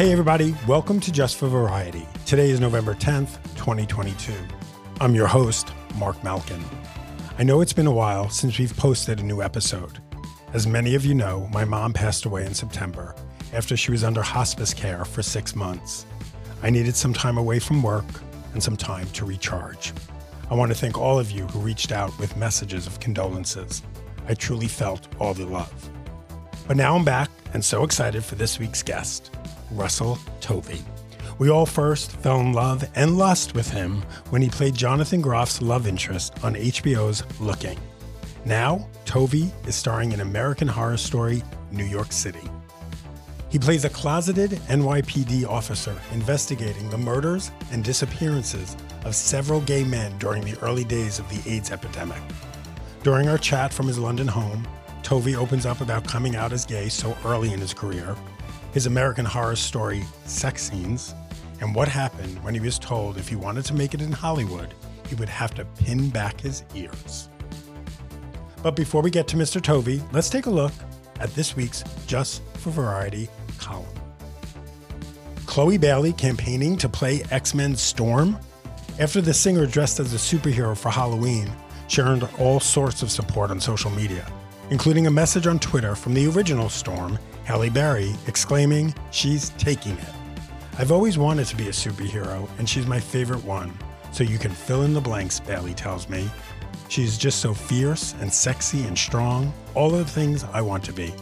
Hey, everybody, welcome to Just for Variety. Today is November 10th, 2022. I'm your host, Marc Malkin. I know it's been a while since we've posted a new episode. As many of you know, my mom passed away in September after she was under hospice care for six months. I needed some time away from work and some time to recharge. I want to thank all of you who reached out with messages of condolences. I truly felt all the love. But now I'm back and so excited for this week's guest. Russell Tovey. We all first fell in love and lust with him when he played Jonathan Groff's love interest on HBO's Looking. Now, Tovey is starring in American Horror Story New York City. He plays a closeted NYPD officer investigating the murders and disappearances of several gay men during the early days of the AIDS epidemic. During our chat from his London home, Tovey opens up about coming out as gay so early in his career his American Horror Story sex scenes, and what happened when he was told if he wanted to make it in Hollywood, he would have to pin back his ears. But before we get to Mr. Tovey, let's take a look at this week's Just for Variety column. Chloe Bailey campaigning to play X Men Storm? After the singer dressed as a superhero for Halloween, she earned all sorts of support on social media, including a message on Twitter from the original Storm Halle Berry, exclaiming, She's taking it. I've always wanted to be a superhero, and she's my favorite one. So you can fill in the blanks, Bailey tells me. She's just so fierce and sexy and strong, all of the things I want to be.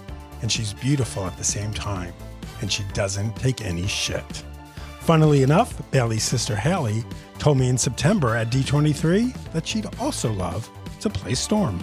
And she's beautiful at the same time, and she doesn't take any shit. Funnily enough, Bailey's sister Haley told me in September at D23 that she'd also love to play Storm.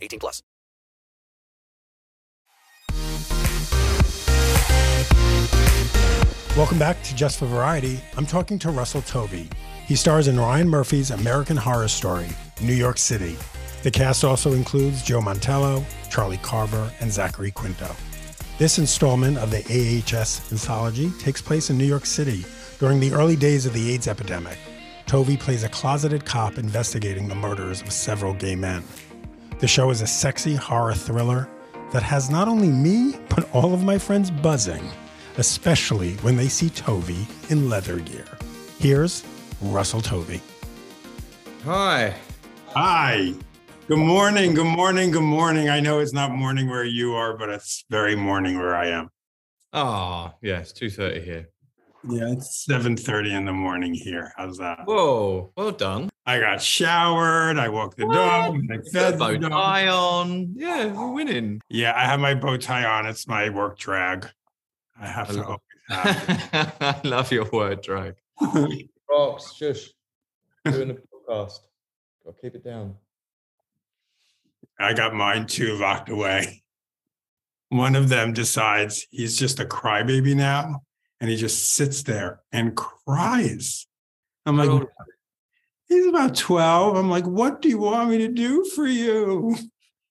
18 plus. Welcome back to Just for Variety. I'm talking to Russell Tovey. He stars in Ryan Murphy's American Horror Story, New York City. The cast also includes Joe Mantello, Charlie Carver, and Zachary Quinto. This installment of the AHS anthology takes place in New York City during the early days of the AIDS epidemic. Tovey plays a closeted cop investigating the murders of several gay men. The show is a sexy horror thriller that has not only me, but all of my friends buzzing, especially when they see Tovey in leather gear. Here's Russell Tovey. Hi. Hi. Good morning. Good morning. Good morning. I know it's not morning where you are, but it's very morning where I am. Oh, yeah, it's 2.30 here. Yeah, it's 7.30 in the morning here. How's that? Whoa, well done. I got showered. I walked the dog. I fed bow the dog. tie on. Yeah, we're winning. Yeah, I have my bow tie on. It's my work drag. I have I to love- have I love your word drag. it. Fox, shush. Doing a podcast. Got to keep it down. I got mine too locked away. One of them decides he's just a crybaby now, and he just sits there and cries. I'm like, old- he's about 12. I'm like, what do you want me to do for you?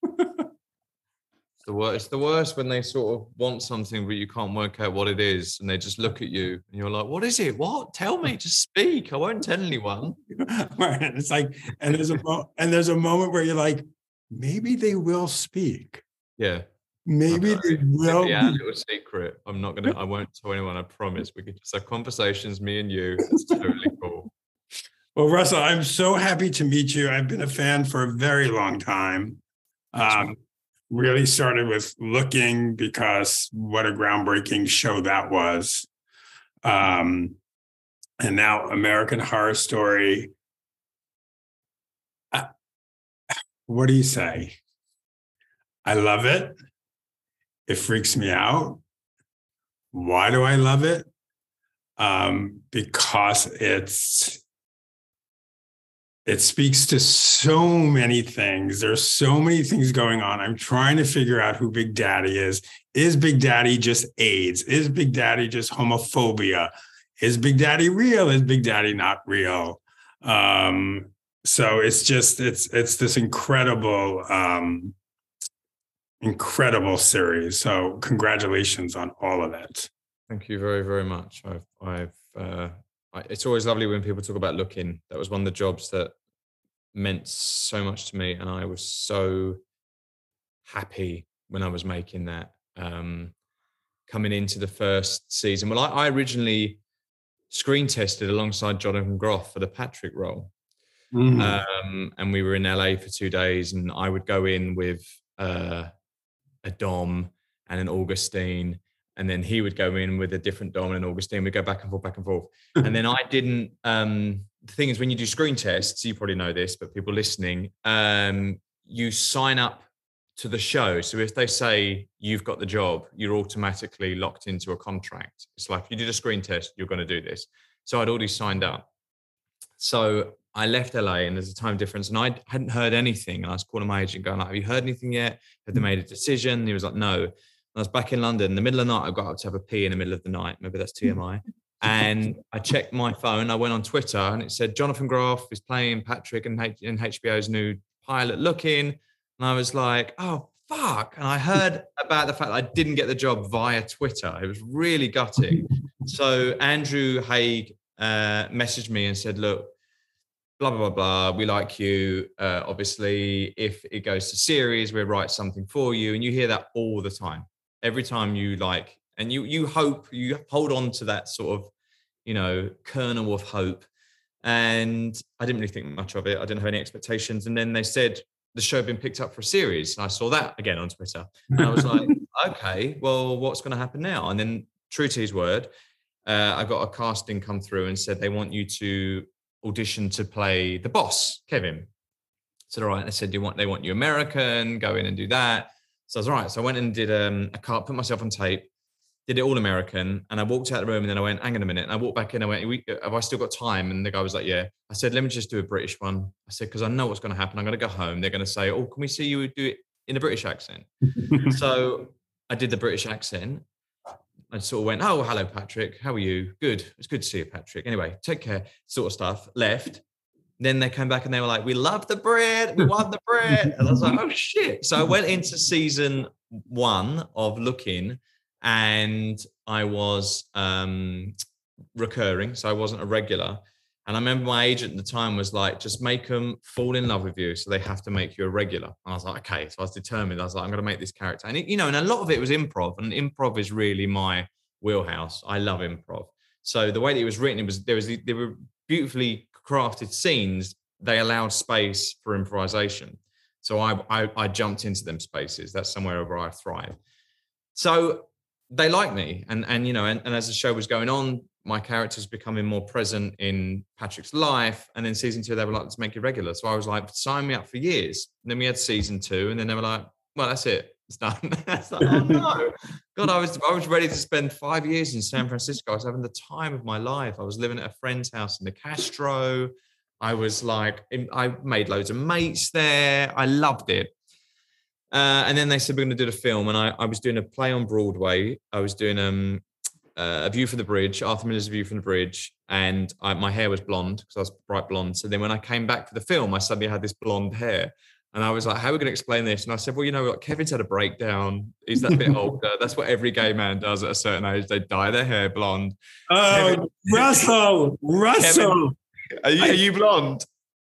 It's the worst. It's the worst when they sort of want something but you can't work out what it is, and they just look at you and you're like, "What is it? What? Tell me. Just speak. I won't tell anyone." right. And it's like, and there's a mo- and there's a moment where you're like, maybe they will speak. Yeah. Maybe they will. Yeah, a be- little secret. I'm not gonna. I won't tell anyone. I promise. We can just have conversations, me and you. It's totally cool. Well, Russell, I'm so happy to meet you. I've been a fan for a very long time. Um, really started with looking because what a groundbreaking show that was. Um, and now American Horror Story. I, what do you say? I love it. It freaks me out. Why do I love it? Um, because it's it speaks to so many things. There's so many things going on. I'm trying to figure out who Big Daddy is. Is Big Daddy just AIDS? Is Big Daddy just homophobia? Is Big Daddy real? Is Big Daddy not real? Um, so it's just it's it's this incredible um, incredible series. So congratulations on all of it. Thank you very, very much. I've, I've, uh, it's always lovely when people talk about looking. That was one of the jobs that meant so much to me, and I was so happy when I was making that. Um, coming into the first season, well, I, I originally screen tested alongside Jonathan Groff for the Patrick role, Mm. um, and we were in LA for two days, and I would go in with uh, a Dom and an Augustine, and then he would go in with a different Dom and Augustine. We'd go back and forth, back and forth, and then I didn't. Um, the thing is, when you do screen tests, you probably know this, but people listening, um, you sign up to the show. So if they say you've got the job, you're automatically locked into a contract. It's like if you did a screen test, you're going to do this. So I'd already signed up. So I left LA and there's a time difference and I hadn't heard anything. And I was calling my agent going like, have you heard anything yet? Have they made a decision? And he was like, no. I was back in London in the middle of the night. I got up to have a pee in the middle of the night. Maybe that's TMI. And I checked my phone. I went on Twitter and it said Jonathan Groff is playing Patrick in, H- in HBO's new pilot looking. And I was like, oh, fuck. And I heard about the fact that I didn't get the job via Twitter. It was really gutting. So Andrew Haigh uh, messaged me and said, look, blah, blah, blah, blah. We like you. Uh, obviously, if it goes to series, we'll write something for you. And you hear that all the time. Every time you like, and you you hope, you hold on to that sort of, you know, kernel of hope. And I didn't really think much of it. I didn't have any expectations. And then they said the show had been picked up for a series. And I saw that again on Twitter. And I was like, okay, well, what's going to happen now? And then, true to his word, uh, I got a casting come through and said they want you to audition to play the boss, Kevin. So all right, they said, "Do you want?" They want you American. Go in and do that. So I was all right. So I went and did um, a card, put myself on tape, did it all American, and I walked out of the room. And then I went, "Hang on a minute." And I walked back in. I went, "We- "Have I still got time?" And the guy was like, "Yeah." I said, "Let me just do a British one." I said, "Because I know what's going to happen. I'm going to go home. They're going to say, "Oh, can we see you do it in a British accent?" so I did the British accent. I sort of went, "Oh, hello, Patrick. How are you? Good. It's good to see you, Patrick. Anyway, take care." Sort of stuff. Left. Then they came back and they were like, "We love the bread. We want the bread." And I was like, "Oh shit!" So I went into season one of Looking, and I was um, recurring, so I wasn't a regular. And I remember my agent at the time was like, just make them fall in love with you. So they have to make you a regular. And I was like, okay. So I was determined. I was like, I'm going to make this character. And, it, you know, and a lot of it was improv. And improv is really my wheelhouse. I love improv. So the way that it was written, it was there was there were beautifully crafted scenes. They allowed space for improvisation. So I, I, I jumped into them spaces. That's somewhere where I thrive. So they like me. And, and you know, and, and as the show was going on, my character's becoming more present in Patrick's life. And then season two, they were like, let's make it regular. So I was like, sign me up for years. And then we had season two, and then they were like, well, that's it. It's done. It's like, oh no. God, I was I was ready to spend five years in San Francisco. I was having the time of my life. I was living at a friend's house in the Castro. I was like, I made loads of mates there. I loved it. Uh, and then they said we're going to do the film, and I, I was doing a play on Broadway. I was doing um, uh, a View from the Bridge, Arthur Miller's View from the Bridge, and I, my hair was blonde because I was bright blonde. So then when I came back for the film, I suddenly had this blonde hair, and I was like, "How are we going to explain this?" And I said, "Well, you know, like Kevin's had a breakdown. He's that bit older. That's what every gay man does at a certain age. They dye their hair blonde. Oh, Russell, Russell, Are you, are you blonde?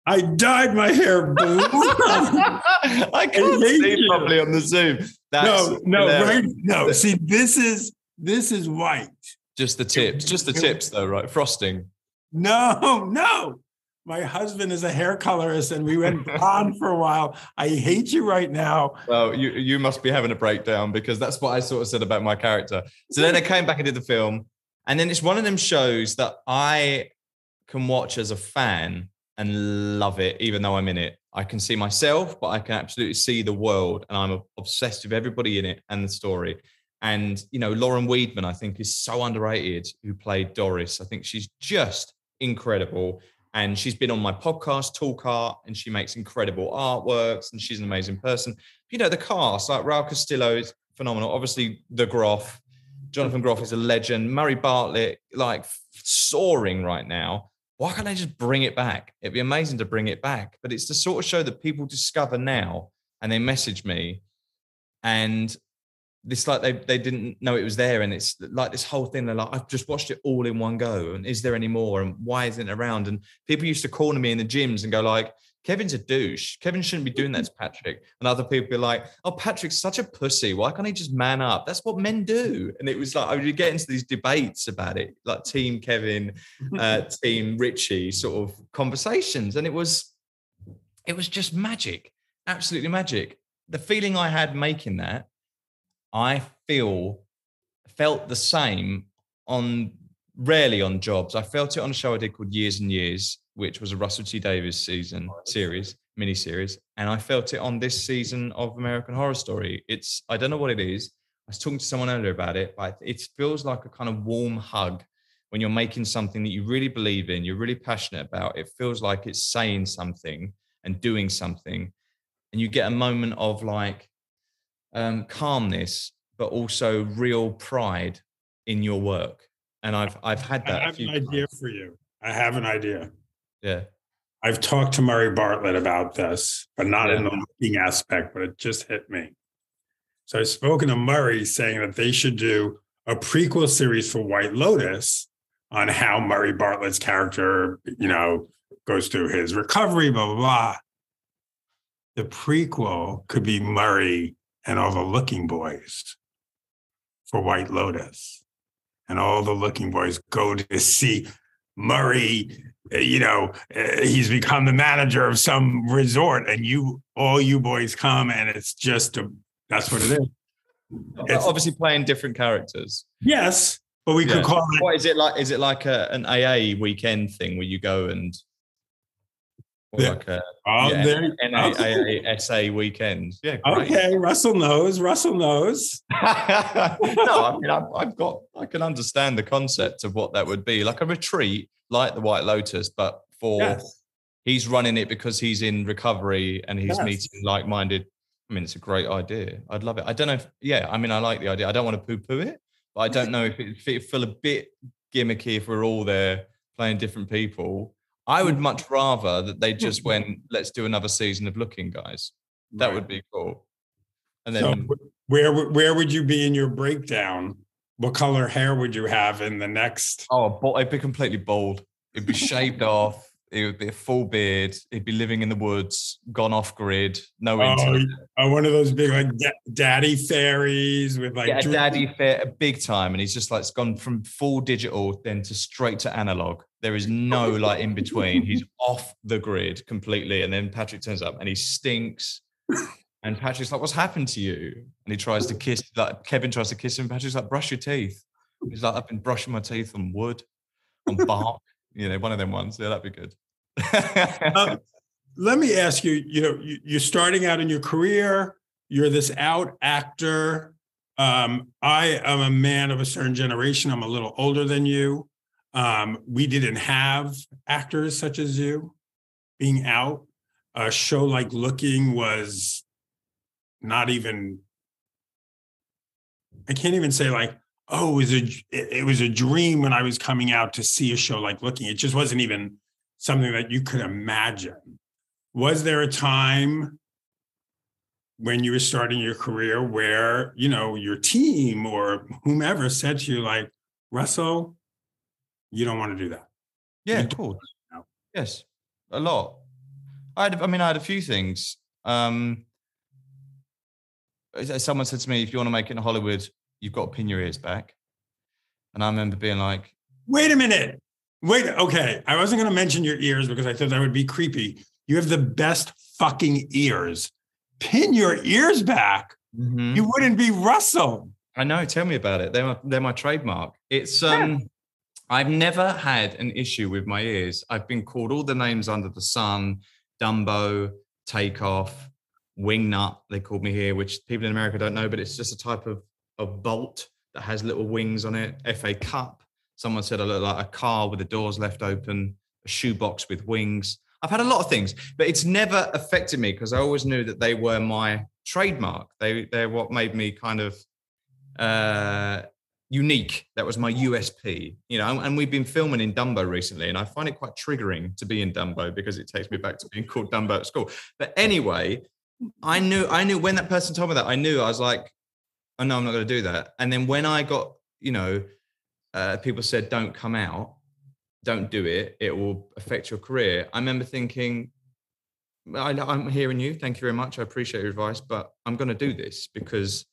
I dyed my hair blonde. I can't hate see you. properly on the Zoom. That's no, no, right? No, see, this is this is white. Just the tips, just the tips though, right? Frosting. No, no, My husband is a hair colorist, and we went blonde for a while. I hate you right now. Well, you you must be having a breakdown because that's what I sort of said about my character. So then I came back and did the film, and then it's one of them shows that I can watch as a fan and love it, even though I'm in it. I can see myself, but I can absolutely see the world, and I'm obsessed with everybody in it and the story. And you know, Lauren Weedman, I think, is so underrated. Who played Doris? I think she's just incredible. And she's been on my podcast, Talk Art, and she makes incredible artworks, and she's an amazing person. You know, the cast, like Raul Castillo is phenomenal. Obviously, the Groff, Jonathan Groff is a legend. Murray Bartlett, like soaring right now. Why can't they just bring it back? It'd be amazing to bring it back. But it's the sort of show that people discover now and they message me. And this like they they didn't know it was there. And it's like this whole thing they're like i've just watched it all in one go. And is there any more? And why isn't it around? And people used to corner me in the gyms and go like kevin's a douche. Kevin shouldn't be doing that to patrick. And other people be like oh patrick's such a pussy. Why can't he just man up? That's what men do. And it was like i would get into these debates about it like team kevin uh, team richie sort of conversations. And it was it was just magic absolutely magic. The feeling i had making that I feel felt the same on rarely on jobs. I felt it on a show I did called Years and Years, which was a Russell T Davies season series, mini series, and I felt it on this season of American Horror Story. It's I don't know what it is. I was talking to someone earlier about it, but it feels like a kind of warm hug when you're making something that you really believe in, you're really passionate about. It feels like it's saying something and doing something, and you get a moment of like um, calmness, but also real pride in your work. And I've I've had that. I have an idea for you. I have an idea. Yeah. I've talked to Murray Bartlett about this, but not Yeah. in the looking aspect, but it just hit me. So I've spoken to Murray saying that they should do a prequel series for White Lotus on how Murray Bartlett's character, you know, goes through his recovery, blah, blah, blah. The prequel could be Murray and all the looking boys for White Lotus. And all the looking boys go to see Murray, uh, you know, uh, he's become the manager of some resort, and you, all you boys come, and it's just a, that's what it is. It's- Obviously playing different characters. Yes, but we could call it What is it like? Is it like a, an AA weekend thing where you go and Yeah. like a Oh, yeah, there- NAAA SA weekend? Yeah, great. Okay, Russell knows. Russell knows. no, I mean, I've, I've got, I can understand the concept of what that would be like a retreat, like the White Lotus, but for Yes. he's running it because he's in recovery and he's Yes. meeting like minded. I mean, it's a great idea. I'd love it. I don't know if, yeah, I mean, I like the idea. I don't want to poo poo it, but I don't know if it, if it feel a bit gimmicky if we're all there playing different people. I would mm. much rather that they just went, let's do another season of Looking Guys. That Right. would be cool. And then, wh- where would- where would you be in your breakdown? What color hair would you have in the next? oh, it'd be completely bald. It'd be shaved off. It would be a full beard. He'd be living in the woods, gone off grid, no Oh, internet. oh, one of those big like da- daddy fairies with like yeah, a dream- daddy fair big time, and he's just like it's gone from full digital then to straight to analog. There is no like in between. He's off the grid completely, and then Patrick turns up and he stinks. And Patrick's like, "What's happened to you?" And he tries to kiss. Like Kevin tries to kiss him. Patrick's like, "Brush your teeth." He's like, "I've been brushing my teeth on wood, on bark." you know, one of them ones. Yeah, that'd be good. Um, let me ask you you know you- you're starting out in your career you're this out actor. Um, i am a man of a certain generation i'm a little older than you. Um, we didn't have actors such as you being out. A show like looking was not even i can't even say like oh it was a it was a dream when i was coming out to see a show like looking. It just wasn't even something that you could imagine. Was there a time when you were starting your career where, you know, your team or whomever said to you, like, Russell, you don't want to do that? Yeah, You of course. Yes, a lot. I had, I mean, I had a few things. Um, someone said to me, "If you want to make it in Hollywood, you've got to pin your ears back." And I remember being like, Wait a minute. Wait, okay. I wasn't going to mention your ears because I thought that would be creepy. You have the best fucking ears. Pin your ears back. Mhm. You wouldn't be Russell. I know. Tell me about it. They're my, they're my trademark. It's um, I've never had an issue with my ears. I've been called all the names under the sun: Dumbo, Takeoff, Wingnut. They called me here, which people in America don't know, but it's just a type of of bolt that has little wings on it. FA Cup. Someone said like a car with the doors left open, a shoebox with wings. I've had a lot of things, but it's never affected me because I always knew that they were my trademark. They they're what made me kind of uh unique. That was my USP, you know. And we've been filming in Dumbo recently, and I find it quite triggering to be in Dumbo because it takes me back to being called Dumbo at school. But anyway, I knew I knew when that person told me that, I knew I was like, oh no, I'm not going to do that. And then when I got, you know, uh, people said, don't come out, don't do it, it will affect your career. I remember thinking, I, I'm hearing you. Thank you very much. I appreciate your advice, but I'm going to do this because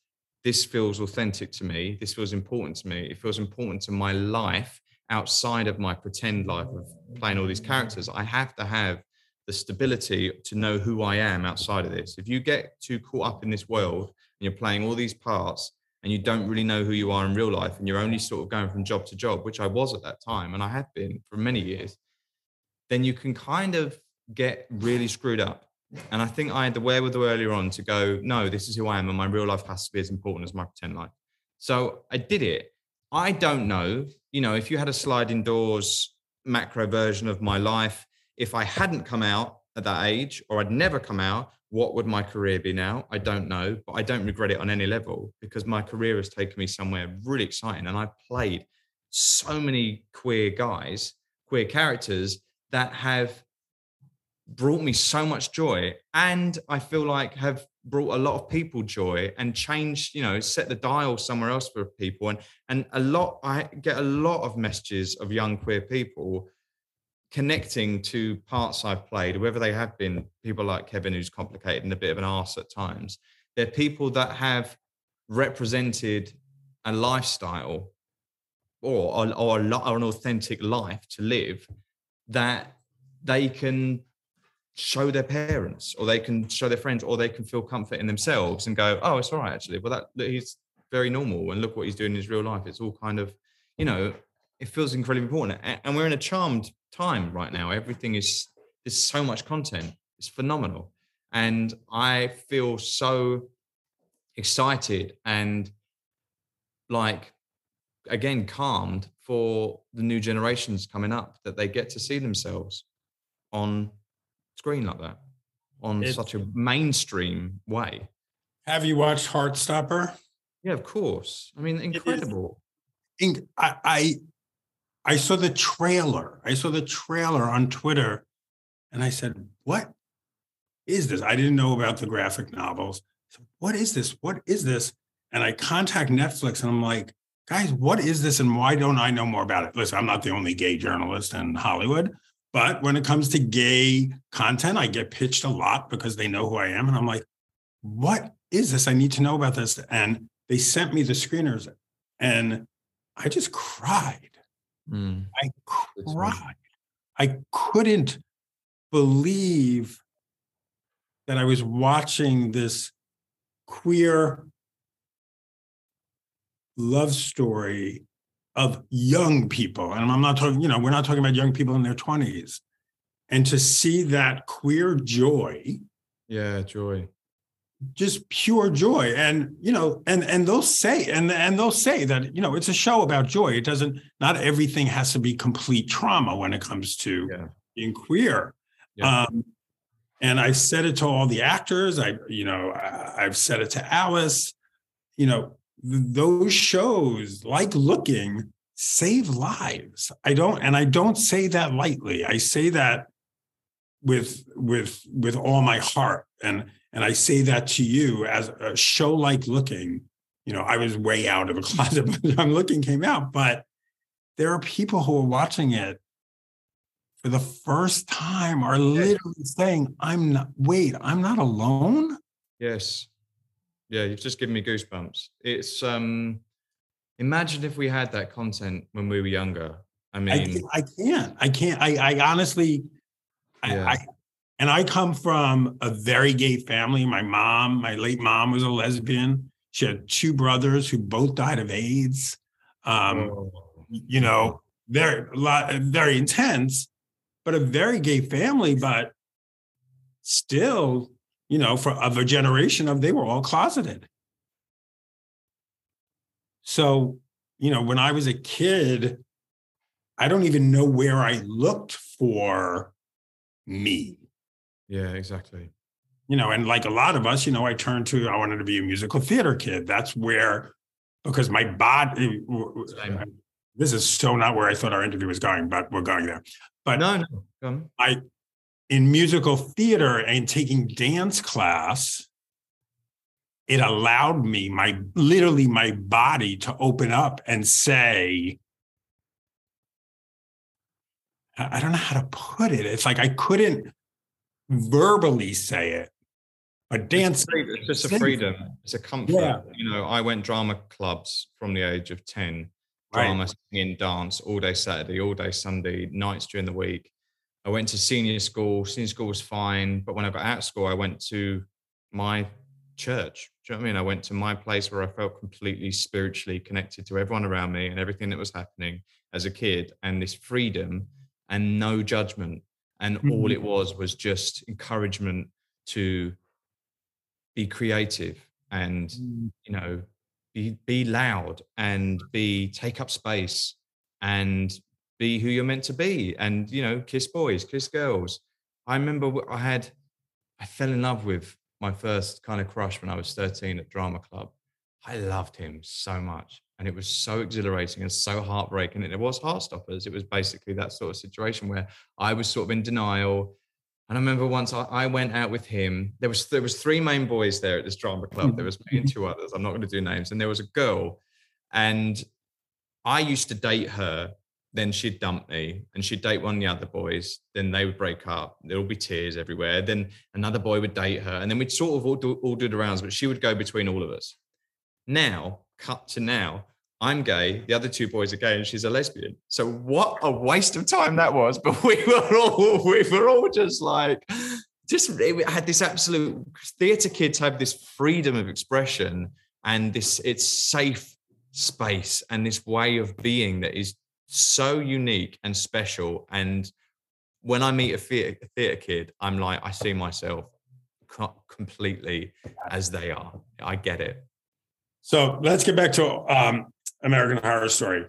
this feels authentic to me. This feels important to me. It feels important to my life outside of my pretend life of playing all these characters. I have to have the stability to know who I am outside of this. If you get too caught up in this world and you're playing all these parts and you don't really know who you are in real life and you're only sort of going from job to job, which I was at that time and I have been for many years, then you can kind of get really screwed up. And I think I had the wherewithal earlier on to go, no, this is who I am, and my real life has to be as important as my pretend life. So I did it. I don't know, you know, if you had a sliding doors macro version of my life, if I hadn't come out at that age or I'd never come out, what would my career be now? I don't know, but I don't regret it on any level because my career has taken me somewhere really exciting. And I've played so many queer guys, queer characters that have brought me so much joy and i feel like have brought a lot of people joy and changed you know set the dial somewhere else for people and and a lot i get a lot of messages of young queer people connecting to parts i've played whether they have been people like kevin who's complicated and a bit of an arse at times they're people that have represented a lifestyle or, or, or, an authentic life to live that they can show their parents or they can show their friends or they can feel comfort in themselves and go oh it's all right actually. Well that he's very normal and look what he's doing in his real life. It's all kind of you know it feels incredibly important and we're in a charmed time right now everything is there's so much content it's phenomenal and i feel so excited and like again calmed for the new generations coming up that they get to see themselves on screen like that on such a mainstream way. Have you watched Heartstopper? Yeah, of course. I mean, incredible. I, I I saw the trailer. I saw the trailer on Twitter, and I said, "What is this?" I didn't know about the graphic novels. So what is this? What is this? And I contact Netflix, and I'm like, "Guys, what is this? And why don't I know more about it?" Listen, I'm not the only gay journalist in Hollywood, but when it comes to gay content, I get pitched a lot because they know who I am, and I'm like, "What is this? I need to know about this." And they sent me the screeners, and I just cried. Mm, I cried. I couldn't believe that I was watching this queer love story of young people. And I'm not talking, you know, we're not talking about young people in their 20s. And to see that queer joy Yeah, joy. Just pure joy. And you know and and they'll say and and they'll say that you know it's a show about joy. It doesn't not everything has to be complete trauma when it comes to Yeah. being queer. Yeah. um and i said it to all the actors. I you know I, i've said it to alice. You know th- those shows like looking save lives. I don't and i don't say that lightly. I say that with with with all my heart. And and I say that to you as a show like looking, you know, I was way out of the closet the time looking came out, but there are people who are watching it for the first time are literally saying, I'm not, wait, I'm not alone. Yes. Yeah, you've just given me goosebumps. It's um imagine if we had that content when we were younger. I I, mean, can't- I can't. I can't. I, I honestly, I, Yeah. I, and I come from a very gay family. My mom, my late mom, was a lesbian. She had two brothers who both died of AIDS. Um, oh, you know, very a lot, very intense, but a very gay family. But still, you know, for of a generation of they were all closeted. So, you know, when I was a kid, I don't even know where I looked for me. Yeah, exactly. You know, and like a lot of us, you know, I turned to I wanted to be a musical theater kid. That's where because my body eh, Same. this is so not where I thought our interview was going, but we're going there. But No, no. I in musical theater and taking dance class, it allowed me my literally my body to open up and say, I don't know how to put it. It's like I couldn't verbally say it, A dance. It's, just a freedom. It's a comfort. Yeah. You know, I went drama clubs from the age of 10, Right. drama, singing, dance all day Saturday, all day Sunday, nights during the week. I went to senior school. Senior school was fine. But when I got out of school, I went to my church. Do you know what I mean? I went to my place where I felt completely spiritually connected to everyone around me and everything that was happening as a kid, and this freedom and no judgment. And all Mhm. it was was just encouragement to be creative and Mm. you know be be loud and be take up space and be who you're meant to be and you know kiss boys kiss girls i remember i had i fell in love with my first kind of crush when i was 13 at drama club i loved him so much and it was so exhilarating and so heartbreaking and it was heartstoppers it was basically that sort of situation where i was sort of in denial and I remember once I, I went out with him. There was there was three main boys there at this drama club. There was me and two mm-hmm. others. I'm not going to do names. And there was a girl, and I used to date her. Then she'd dump me, and she'd date one of the other boys. Then they would break up. There'll be tears everywhere. Then another boy would date her, and then we'd sort of all do, all do the rounds. But she would go between all of us. Now, cut to now, I'm gay. The other two boys are gay, and she's a lesbian. So what a waste of time that was. But we were all we were all just like, just it had this absolute theatre kids have this freedom of expression and this it's safe space and this way of being that is so unique and special. And when I meet a theatre, theatre kid, I'm like, I see myself completely as they are. I get it. So let's get back to um, American Horror Story.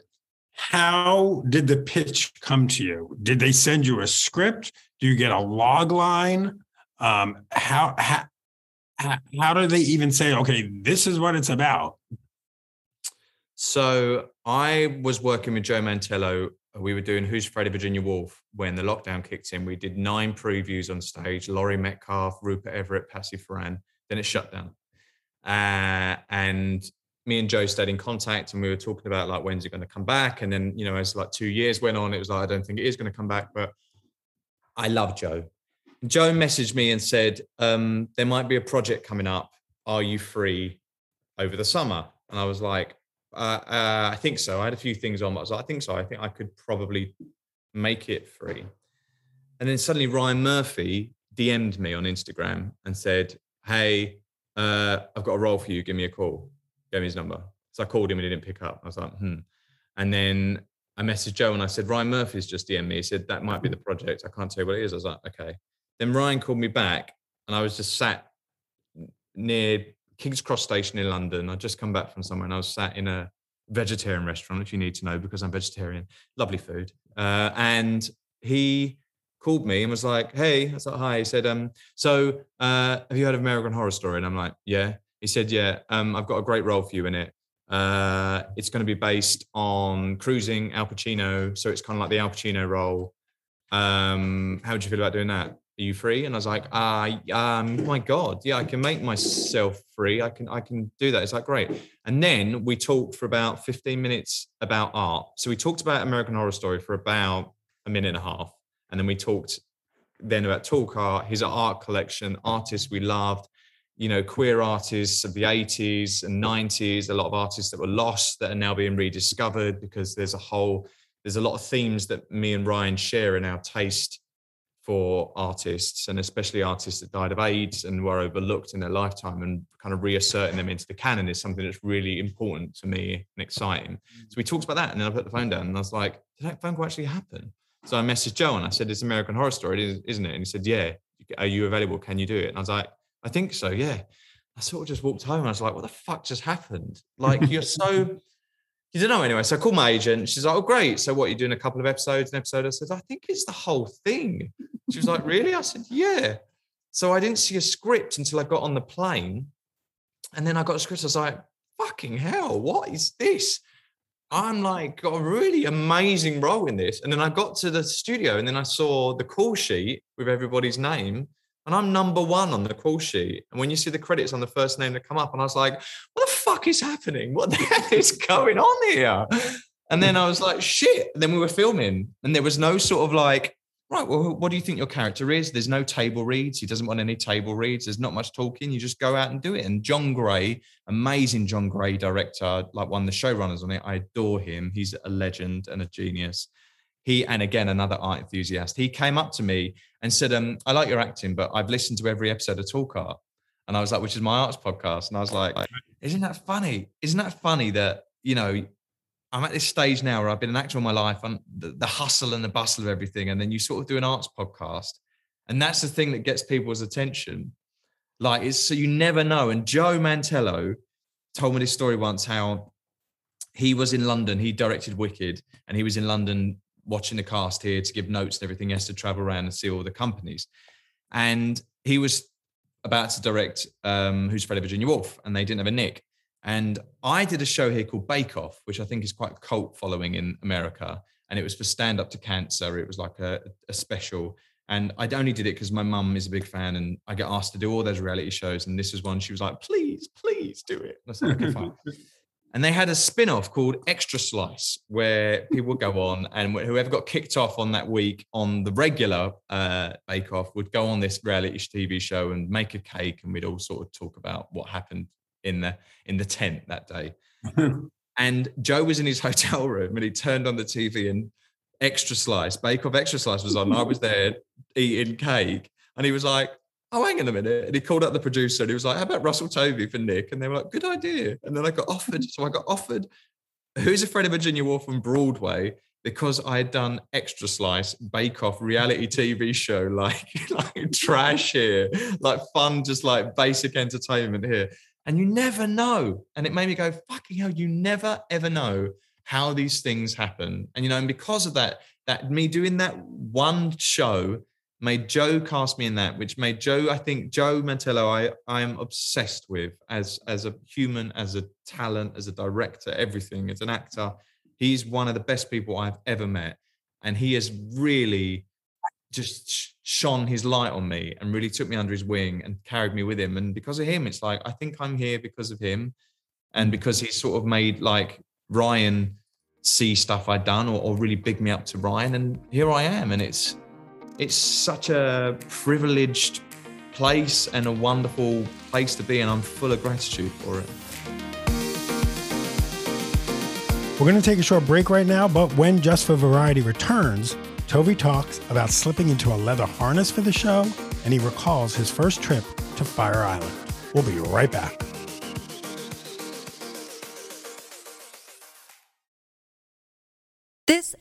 How did the pitch come to you? Did they send you a script? Do you get a log line? Um, how, how how do they even say, okay, this is what it's about? So I was working with Joe Mantello. We were doing Who's Afraid of Virginia Woolf when the lockdown kicked in. We did nine previews on stage: Laurie Metcalf, Rupert Everett, Patsy Ferran. Then it shut down, uh, and me and Joe stayed in contact, and we were talking about like when's it going to come back. And then you know, as like two years went on, it was like I don't think it is going to come back, but I love Joe. Joe messaged me and said um, there might be a project coming up. Are you free over the summer? And I was like, uh, uh, I think so. I had a few things on, but I was like, I think so. I think I could probably make it free. And then suddenly Ryan Murphy DM'd me on Instagram and said, Hey, uh, I've got a role for you. Give me a call. Gave me his number. So I called him and he didn't pick up. I was like, hmm. And then I messaged Joe and I said, Ryan Murphy's just DM'd me. He said, That might be the project. I can't tell you what it is. I was like, Okay. Then Ryan called me back and I was just sat near King's Cross Station in London. I'd just come back from somewhere and I was sat in a vegetarian restaurant, if you need to know, because I'm vegetarian. Lovely food. Uh, and he called me and was like, Hey, I was like, Hi. He said, um, So uh, have you heard of American Horror Story? And I'm like, Yeah. He said, Yeah, um, I've got a great role for you in it. Uh, it's going to be based on cruising Al Pacino. So it's kind of like the Al Pacino role. Um, how would you feel about doing that? Are you free? And I was like, ah, um, my God, yeah, I can make myself free. I can, I can do that. It's like great. And then we talked for about 15 minutes about art. So we talked about American Horror Story for about a minute and a half, and then we talked then about Talk Art, his art collection, artists we loved, you know, queer artists of the 80s and 90s, a lot of artists that were lost that are now being rediscovered because there's a whole there's a lot of themes that me and Ryan share in our taste for artists and especially artists that died of AIDS and were overlooked in their lifetime and kind of reasserting them into the canon is something that's really important to me and exciting. So we talked about that and then I put the phone down and I was like, did that phone call actually happen? So I messaged Joe and I said, it's American Horror Story, isn't it? And he said, yeah. Are you available? Can you do it? And I was like, I think so, yeah. I sort of just walked home and I was like, what the fuck just happened? Like, you're so you don't know anyway. So I called my agent. She's like, "Oh, great. So what? You're doing a couple of episodes, an episode?" I said, "I think it's the whole thing." She was like, "Really?" I said, "Yeah." So I didn't see a script until I got on the plane, and then I got a script. I was like, "Fucking hell! What is this?" I'm like got a really amazing role in this. And then I got to the studio, and then I saw the call sheet with everybody's name, and I'm number one on the call sheet. And when you see the credits on the first name that come up, and I was like, what the fuck is happening? What the hell is going on here? And then I was like, shit. And then we were filming, and there was no sort of like, right, well, what do you think your character is? There's no table reads. He doesn't want any table reads. There's not much talking. You just go out and do it. And John Gray, amazing John Gray director, like one of the showrunners on it. I adore him. He's a legend and a genius he and again another art enthusiast. He came up to me and said um, i like your acting but i've listened to every episode of talk art. And i was like which is my arts podcast? And i was like isn't that funny? Isn't that funny that you know i'm at this stage now where i've been an actor all my life and the, the hustle and the bustle of everything and then you sort of do an arts podcast and that's the thing that gets people's attention. Like it's so you never know. And joe mantello told me this story once how he was in London. He directed Wicked, and he was in London watching the cast here to give notes and everything. He has to travel around and see all the companies. And he was about to direct um, Who's Afraid Virginia Woolf, and they didn't have a Nick. And I did a show here called Bake Off, which I think is quite cult following in America. And it was for Stand Up to Cancer. It was like a, a special. And I only did it because my mum is a big fan and I get asked to do all those reality shows. And this was one she was like, please, please do it. And I said, okay, fine. And they had a spin off called Extra Slice, where people would go on and whoever got kicked off on that week on the regular uh, Bake Off would go on this reality TV show and make a cake. And we'd all sort of talk about what happened in the in the tent that day. and Joe was in his hotel room and he turned on the TV and Extra Slice, Bake Off Extra Slice was on. I was there eating cake. And he was like, oh, hang on a minute. And he called up the producer and he was like, how about Russell Tovey for Nick? And they were like, good idea. And then I got offered. So I got offered Who's Afraid of Virginia Woolf on Broadway because I had done Extra Slice, Bake Off, reality TV show, like, like trash here, like fun, just like basic entertainment here. And you never know. And it made me go, fucking hell, you never ever know how these things happen. And, you know, and because of that, that me doing that one show made Joe cast me in that, which made Joe, I think Joe Mantello, I I am obsessed with as as a human, as a talent, as a director, everything, as an actor. He's one of the best people I've ever met. And he has really just shone his light on me and really took me under his wing and carried me with him. And because of him, it's like I think I'm here because of him. And mm. because he sort of made like Ryan see stuff I'd done or, or really big me up to Ryan. And here I am. And it's it's such a privileged place and a wonderful place to be, and I'm full of gratitude for it. We're going to take a short break right now, but when Just for Variety returns, Tovey talks about slipping into a leather harness for the show, and he recalls his first trip to Fire Island. We'll be right back.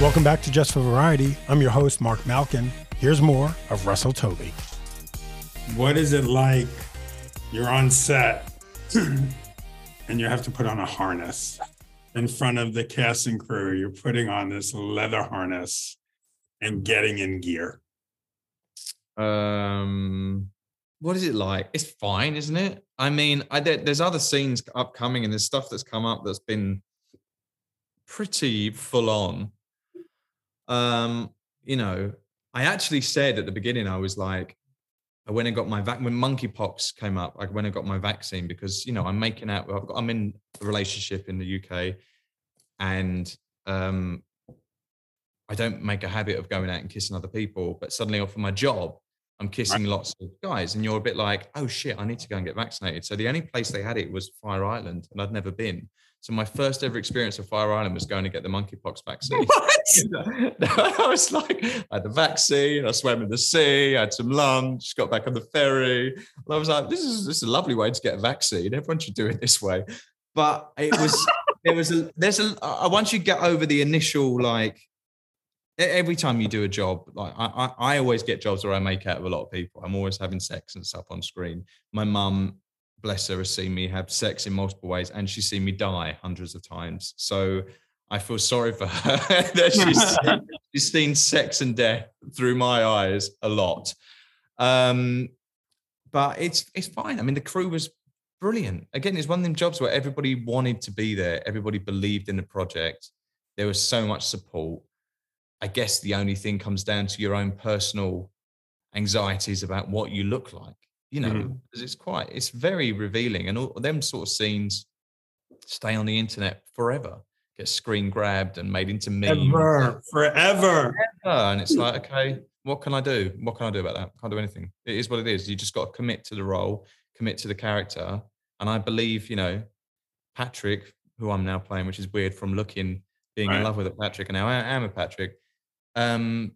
Welcome back to Just for Variety. I'm your host, Marc Malkin. Here's more of Russell Tovey. What is it like? You're on set and you have to put on a harness in front of the cast and crew. You're putting on this leather harness and getting in gear. Um, what is it like? It's fine, isn't it? I mean, I, there, there's other scenes upcoming, and there's stuff that's come up that's been pretty full on. Um, you know, I actually said at the beginning, I was like, I went and got my vac when monkeypox came up. I went and got my vaccine because you know I'm making out. I've got, I'm in a relationship in the UK, and um, I don't make a habit of going out and kissing other people. But suddenly, off of my job, I'm kissing lots of guys, and you're a bit like, oh shit, I need to go and get vaccinated. So the only place they had it was Fire Island, and I'd never been. So my first ever experience of Fire Island was going to get the monkeypox vaccine. What? I was like, I had the vaccine, I swam in the sea, I had some lunch, got back on the ferry. And I was like, this is this is a lovely way to get a vaccine. Everyone should do it this way. But it was there was a there's a uh, once you get over the initial like every time you do a job, like I, I, I always get jobs where I make out of a lot of people. I'm always having sex and stuff on screen. My mum, bless her, has seen me have sex in multiple ways, and she's seen me die hundreds of times. So I feel sorry for her that she's seen, she's seen sex and death through my eyes a lot. Um, but it's it's fine. I mean, the crew was brilliant. Again, it's one of them jobs where everybody wanted to be there. Everybody believed in the project. There was so much support. I guess the only thing comes down to your own personal anxieties about what you look like. You know, Mhm. 'cause it's quite, it's very revealing, and all them sort of scenes stay on the internet forever. Get screen grabbed and made into memes. Ever, forever. and it's like, okay, what can I do? What can I do about that? Can't do anything. It is what it is. You just got to commit to the role, commit to the character. And I believe, you know, Patrick, who I'm now playing, which is weird from looking, being Right. in love with a Patrick, and now I am a Patrick. Um,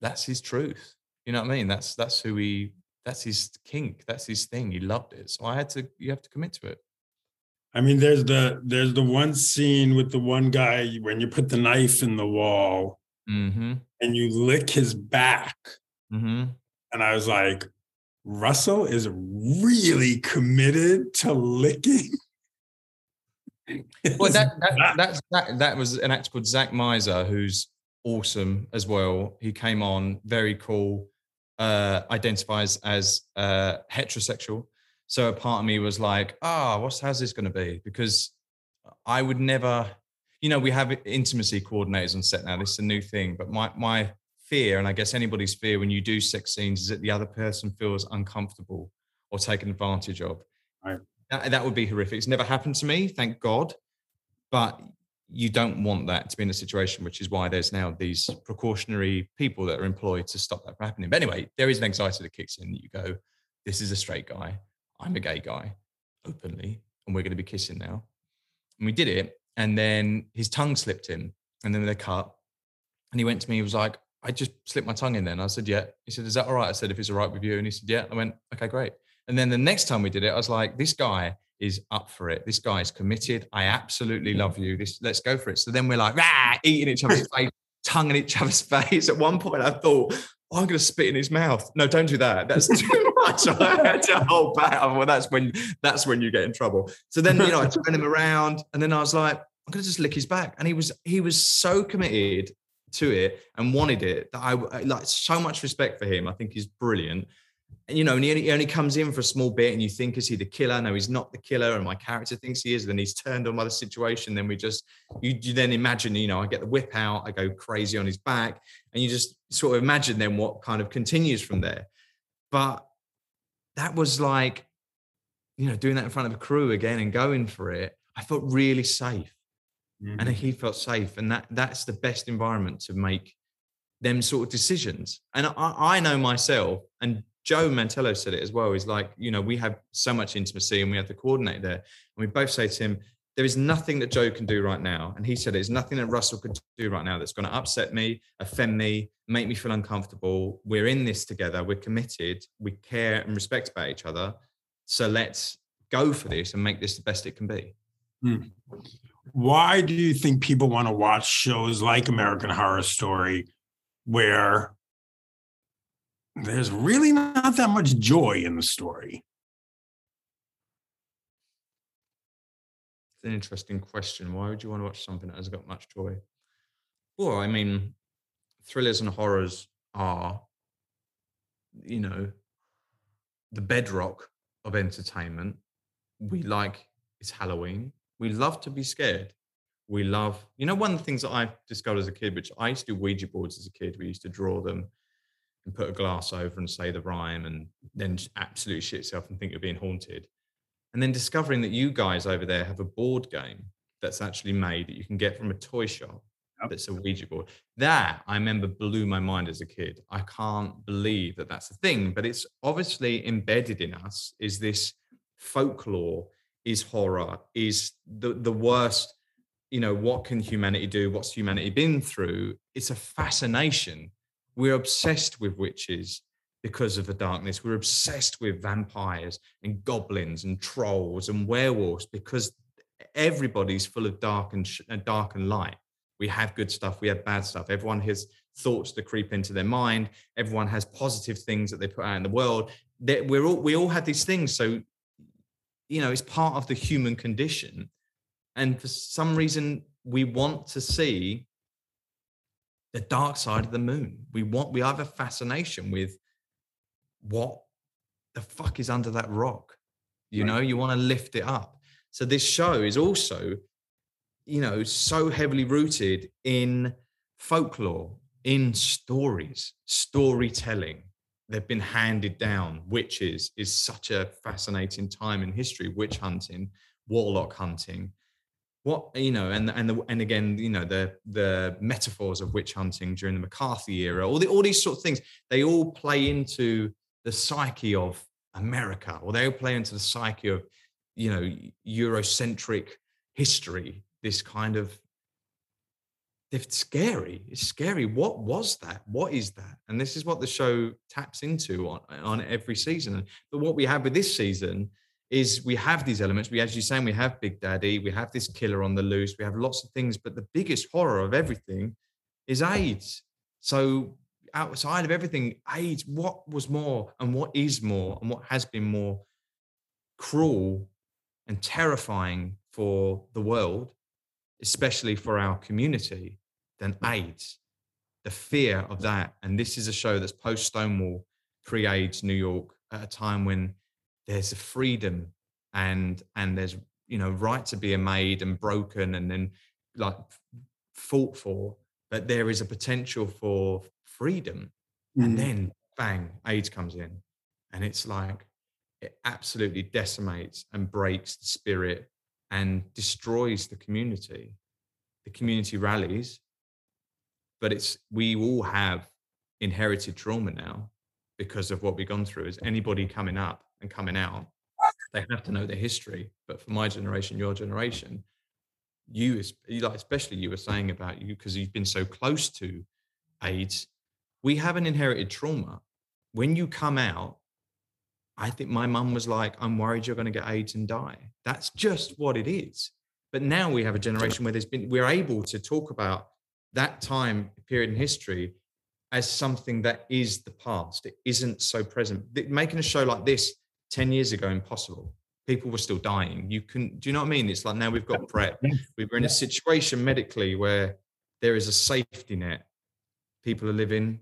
that's his truth. You know what I mean? That's that's who he. That's his kink. That's his thing. He loved it. So I had to. You have to commit to it. I mean, there's the there's the one scene with the one guy when you put the knife in the wall Mm-hmm. and you lick his back. Mm-hmm. And I was like, Russell is really committed to licking. Well, his that, that that that was an actor called Zach Miser, who's awesome as well. He came on, very cool, uh, identifies as uh, heterosexual. So a part of me was like, ah, what's how's this going to be? Because I would never, you know, we have intimacy coordinators on set now. This is a new thing, but my my fear, and I guess anybody's fear when you do sex scenes, is that the other person feels uncomfortable or taken advantage of. Right. That, that would be horrific. It's never happened to me, thank God. But you don't want that to be in a situation, which is why there's now these precautionary people that are employed to stop that from happening. But anyway, there is an anxiety that kicks in you go, this is a straight guy. I'm a gay guy openly, and we're going to be kissing now. And we did it. And then his tongue slipped in, and then they cut. And he went to me, he was like, I just slipped my tongue in there. And I said, Yeah. He said, Is that all right? I said, If it's all right with you. And he said, Yeah. I went, Okay, great. And then the next time we did it, I was like, This guy is up for it. This guy is committed. I absolutely love you. This let's go for it. So then we're like, rah, eating each other's face, tongue in each other's face. At one point, I thought, oh, I'm going to spit in his mouth. No, don't do that. That's too much. I had to hold back. Well, that's when that's when you get in trouble. So then, you know, I turn him around, and then I was like, I'm going to just lick his back. And he was he was so committed to it and wanted it that I I- like so much respect for him. I think he's brilliant. And you know, and he only, he only comes in for a small bit, and you think, is he the killer? No, he's not the killer. And my character thinks he is. Then he's turned on by the situation. Then we just, you, you then imagine, you know, I get the whip out, I go crazy on his back, and you just sort of imagine then what kind of continues from there. But that was like, you know, doing that in front of a crew again and going for it. I felt really safe Mhm. and he felt safe and that that's the best environment to make them sort of decisions and I, I know myself and joe mantello said it as well he's like you know we have so much intimacy and we have the coordinator there. And we both say to him there is nothing that joe can do right now. And he said there's nothing that russell could do right now that's going to upset me offend me make me feel uncomfortable. We're in this together we're committed we care and respect about each other. So let's go for this and make this the best it can be. Hmm. Why do you think people want to watch shows like American Horror Story where there's really that much joy in the story? It's an interesting question. Why would you want to watch something that has got much joy? Well, I mean, thrillers and horrors are, you know, the bedrock of entertainment. We like it's Halloween. We love to be scared. We love, you know, one of the things that I discovered as a kid, which I used to do Ouija boards as a kid. We used to draw them and put a glass over and say the rhyme and then absolutely shit yourself and think you're being haunted. And then discovering that you guys over there have a board game that's actually made that you can get from a toy shop Yep. that's a Ouija board. That I remember blew my mind as a kid. I can't believe that that's a thing, but it's obviously embedded in us is this folklore, is horror, is the, the worst, you know, what can humanity do? What's humanity been through? It's a fascination. We're obsessed with witches because of the darkness. We're obsessed with vampires and goblins and trolls and werewolves because everybody's full of dark and sh- uh, dark and light. We have good stuff, we have bad stuff. Everyone has thoughts that creep into their mind. Everyone has positive things that they put out in the world. That we're all we all have these things. So, you know, it's part of the human condition. And for some reason, we want to see the dark side of the moon. We want we have a fascination with what the fuck is under that rock. You Right. know, you want to lift it up. So this show is also, you know, so heavily rooted in folklore, in stories, storytelling. They've been handed down. Witches is such a fascinating time in history. Witch hunting, warlock hunting, what you know, and and the, and again, you know, the the metaphors of witch hunting during the McCarthy era, all the all these sort of things, they all play into the psyche of America, or they all play into the psyche of, you know, Eurocentric history. This kind of it's scary. It's scary. What was that? What is that? And this is what the show taps into on, on every season. But what we have with this season is we have these elements. We, as you're saying, we have Big Daddy, we have this killer on the loose, we have lots of things, but the biggest horror of everything is AIDS. So outside of everything, AIDS, what was more and what is more and what has been more cruel and terrifying for the world, especially for our community, than AIDS. The fear of that. And this is a show that's post Stonewall, pre AIDS New York, at a time when there's a freedom and and there's you know right to be made and broken and then like fought for but there is a potential for freedom. And Mm. then bang aids comes in. And it's like it absolutely decimates and breaks the spirit and destroys the community. The community rallies but it's we all have inherited trauma now because of what we've gone through. Is anybody coming up and coming out they have to know their history but for my generation your generation you like especially you were saying about you because you've been so close to aids we have an inherited trauma when you come out i think my mum was like i'm worried you're going to get aids and die that's just what it is but now we have a generation where there's been we're able to talk about that time period in history as something that is the past. It isn't so present. Making a show like this 10 years ago, impossible. People were still dying. You can, do you know what I mean? It's like now we've got PrEP. We were in a situation medically where there is a safety net. People are living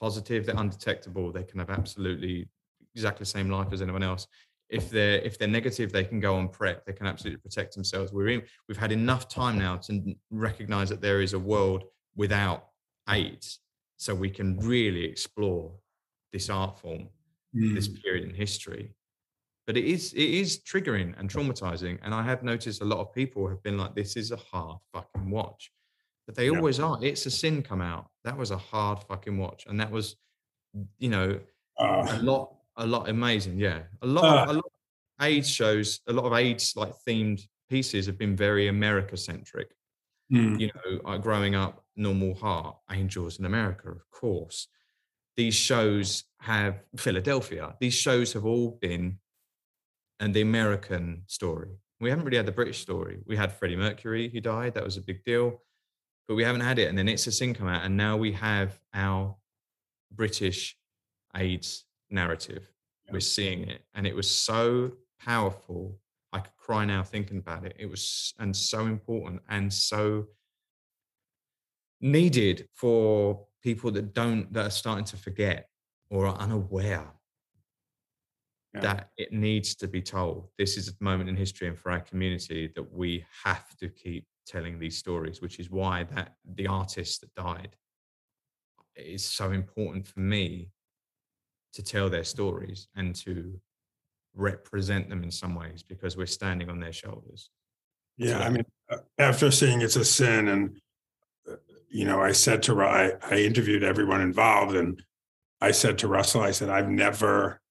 positive, they're undetectable. They can have absolutely exactly the same life as anyone else. If they're if they're negative, they can go on PrEP. They can absolutely protect themselves. We're in. We've had enough time now to recognize that there is a world without AIDS, so we can really explore this art form, this Mm. period in history. But it is it is triggering and traumatizing, and I have noticed a lot of people have been like, "This is a hard fucking watch," but they Yeah. always are. It's a sin come out. That was a hard fucking watch, and that was, you know, a Uh, lot a lot amazing yeah a lot Uh. a lot of aids shows a lot of aids like themed pieces have been very america centric mm. you know uh, growing up normal heart angels in america of course these shows have philadelphia these shows have all been and the american story. We haven't really had the british story. We had freddie mercury who died that was a big deal but we haven't had it and then it's a sin come out and now we have our british aids narrative. Yeah. we're seeing it and it was so powerful i could cry now thinking about it. It was and so important and so needed for people that don't that are starting to forget or are unaware Yeah. that it needs to be told this is a moment in history and for our community that we have to keep telling these stories, which is why that the artist that died is so important for me to tell their stories and to represent them in some ways because we're standing on their shoulders. Yeah, So- I mean, uh, after seeing it's a sin, and uh, you know, I said to I, I interviewed everyone involved, and I said to Russell, I said, I've never,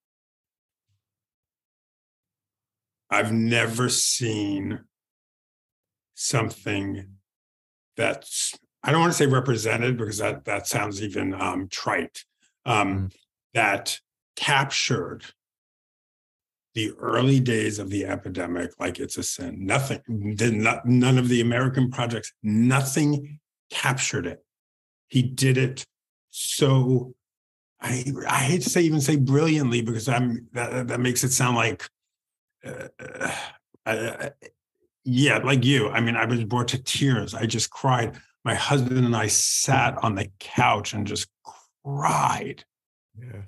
I've never seen something that's I don't want to say represented because that that sounds even um, trite. Um, That captured the early days of the epidemic like it's a sin. Nothing did not none of the American projects, nothing captured it. He did it so I I hate to say even say brilliantly because I'm that, that makes it sound like uh, uh, uh, yeah, like you. I mean, I was brought to tears. I just cried. My husband and I sat on the couch and just cried Yeah.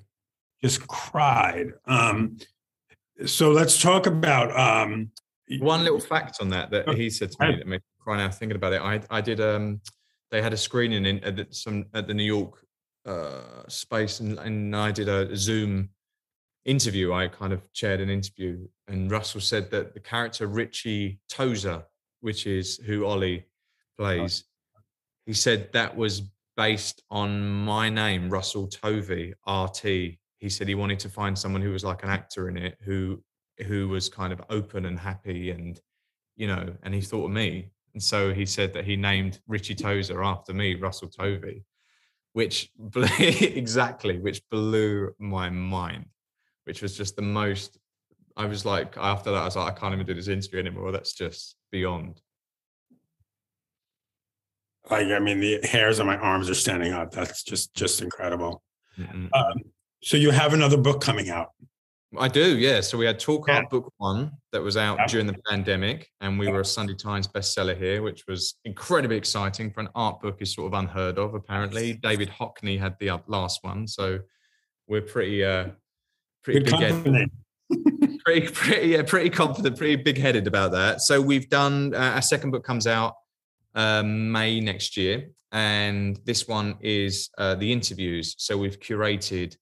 just cried. Um, so let's talk about um, One little fact on that that he said to me that made me cry now thinking about it. I I did um they had a screening in at the, some at the New York uh space and, and I did a Zoom interview. I kind of chaired an interview and Russell said that the character Ritchie Tozer, which is who Ollie plays, he said that was based on my name, Russell Tovey, RT. He said he wanted to find someone who was like an actor in it, who who was kind of open and happy and you know, and he thought of me. And so he said that he named Ritchie Tozer after me, Russell Tovey, which blew, exactly, which blew my mind, which was just the most. I was like, after that, I was like, I can't even do this interview anymore. That's just beyond. like I mean, the hairs on my arms are standing up. That's just just incredible. Mm-mm. Um, so you have another book coming out. I do, yeah. So we had Talk Yeah. Art Book One that was out Yeah. during the pandemic, and we were a Sunday Times bestseller here, which was incredibly exciting for an art book. is sort of unheard of, apparently. David Hockney had the uh, last one, so we're pretty, uh, pretty big pretty, pretty, yeah, pretty confident, pretty big headed about that. So we've done uh, our second book comes out um, May next year, and this one is uh, the interviews. So we've curated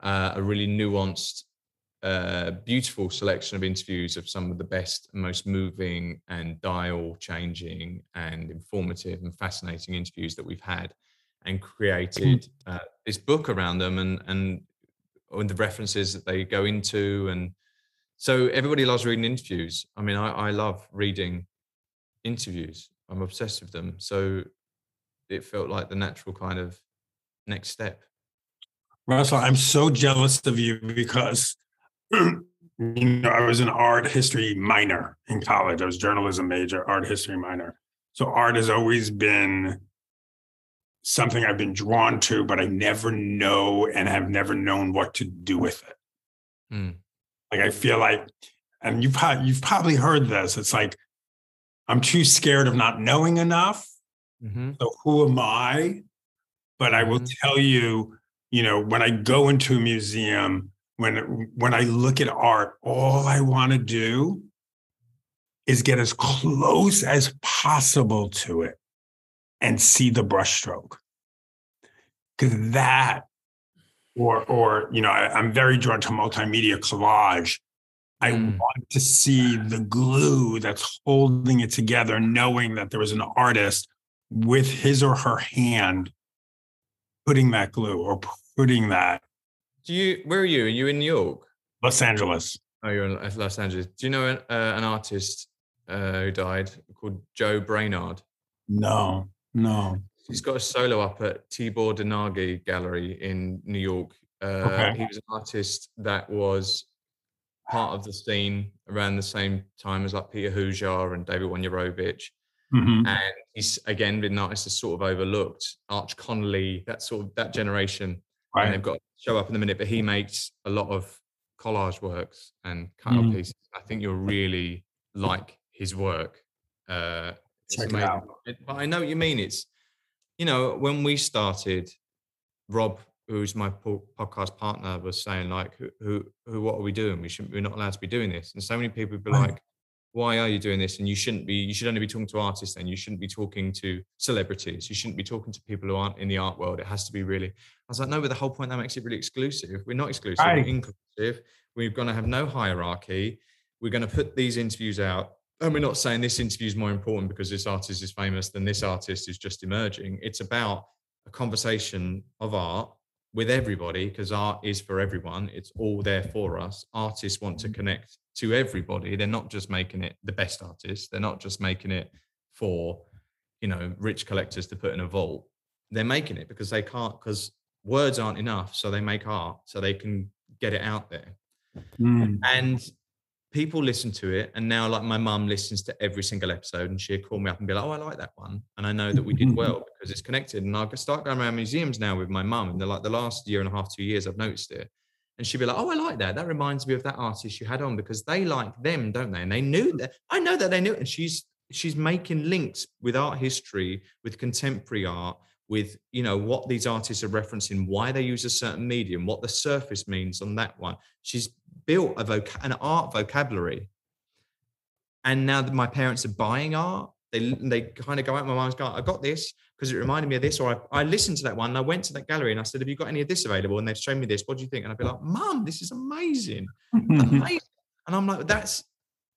uh, a really nuanced uh, beautiful selection of interviews of some of the best, most moving and dial changing and informative and fascinating interviews that we've had, and created uh, this book around them and and and the references that they go into and so everybody loves reading interviews. I mean, I, I love reading interviews. I'm obsessed with them. So it felt like the natural kind of next step. Russell, I'm so jealous of you because you know I was an art history minor in college. I was journalism major, art history minor. So art has always been something I've been drawn to, but I never know and have never known what to do with it. Hmm. Like I feel like, and you've you've probably heard this. It's like I'm too scared of not knowing enough. Mm-hmm. So who am I? But I will Mhm. tell you, you know, when I go into a museum, when when I look at art, all I want to do is get as close as possible to it and see the brushstroke. Because that, or or you know, I, I'm very drawn to multimedia collage. I Mm. want to see the glue that's holding it together, knowing that there was an artist with his or her hand putting that glue or putting that Do you? Where are you? Are you in New York? Los Angeles. Oh, you're in Los- Los Angeles. Do you know an, uh, an artist uh, who died called Joe Brainard? No, no. He's got a solo up at Tibor de Nagy Gallery in New York. Uh, Okay. He was an artist that was part of the scene around the same time as like Peter Hujar and David Wojnarowicz. Mhm. And he's again been an artist that's sort of overlooked. Arch Connelly, that sort of that generation. And they've got to show up in a minute, but he makes a lot of collage works and cut out Mm. pieces. I think you'll really like his work. Uh, Check it amazing. out. It- but I know what you mean. It's, you know, when we started, Rob, who's my po- podcast partner, was saying like, who, who, who, what are we doing? We shouldn't, we're not allowed to be doing this. And so many people would be Right. like, why are you doing this? And you shouldn't be, you should only be talking to artists and you shouldn't be talking to celebrities. You shouldn't be talking to people who aren't in the art world. It has to be really, I was like, no, but the whole point that makes it really exclusive. We're not exclusive, Right. we're inclusive. We're going to have no hierarchy. We're going to put these interviews out. And we're not saying this interview is more important because this artist is famous than this artist is just emerging. It's about a conversation of art with everybody because art is for everyone. It's all there for us. Artists want to connect to everybody. They're not just making it the best artists. They're not just making it for, you know, rich collectors to put in a vault. They're making it because they can't, because words aren't enough. So they make art so they can get it out there Mm. and people listen to it and now like my mum listens to every single episode and she'll call me up and be like oh i like that one and i know that we did well because it's connected and i'll start going around museums now with my mum and they're like the last year and a half two years i've noticed it and she'll be like oh i like that that reminds me of that artist you had on because they like them don't they and they knew mm. that i know that they knew it and she's she's making links with art history with contemporary art with you know what these artists are referencing why they use a certain medium what the surface means on that one. She's built a voc- an art vocabulary and now that my parents are buying art they they kind of go out my mom's going i got this because it reminded me of this or I, I listened to that one and i went to that gallery and i said have you got any of this available and they've shown me this what do you think and i'd be like mum this is amazing amazing. And I'm like, that's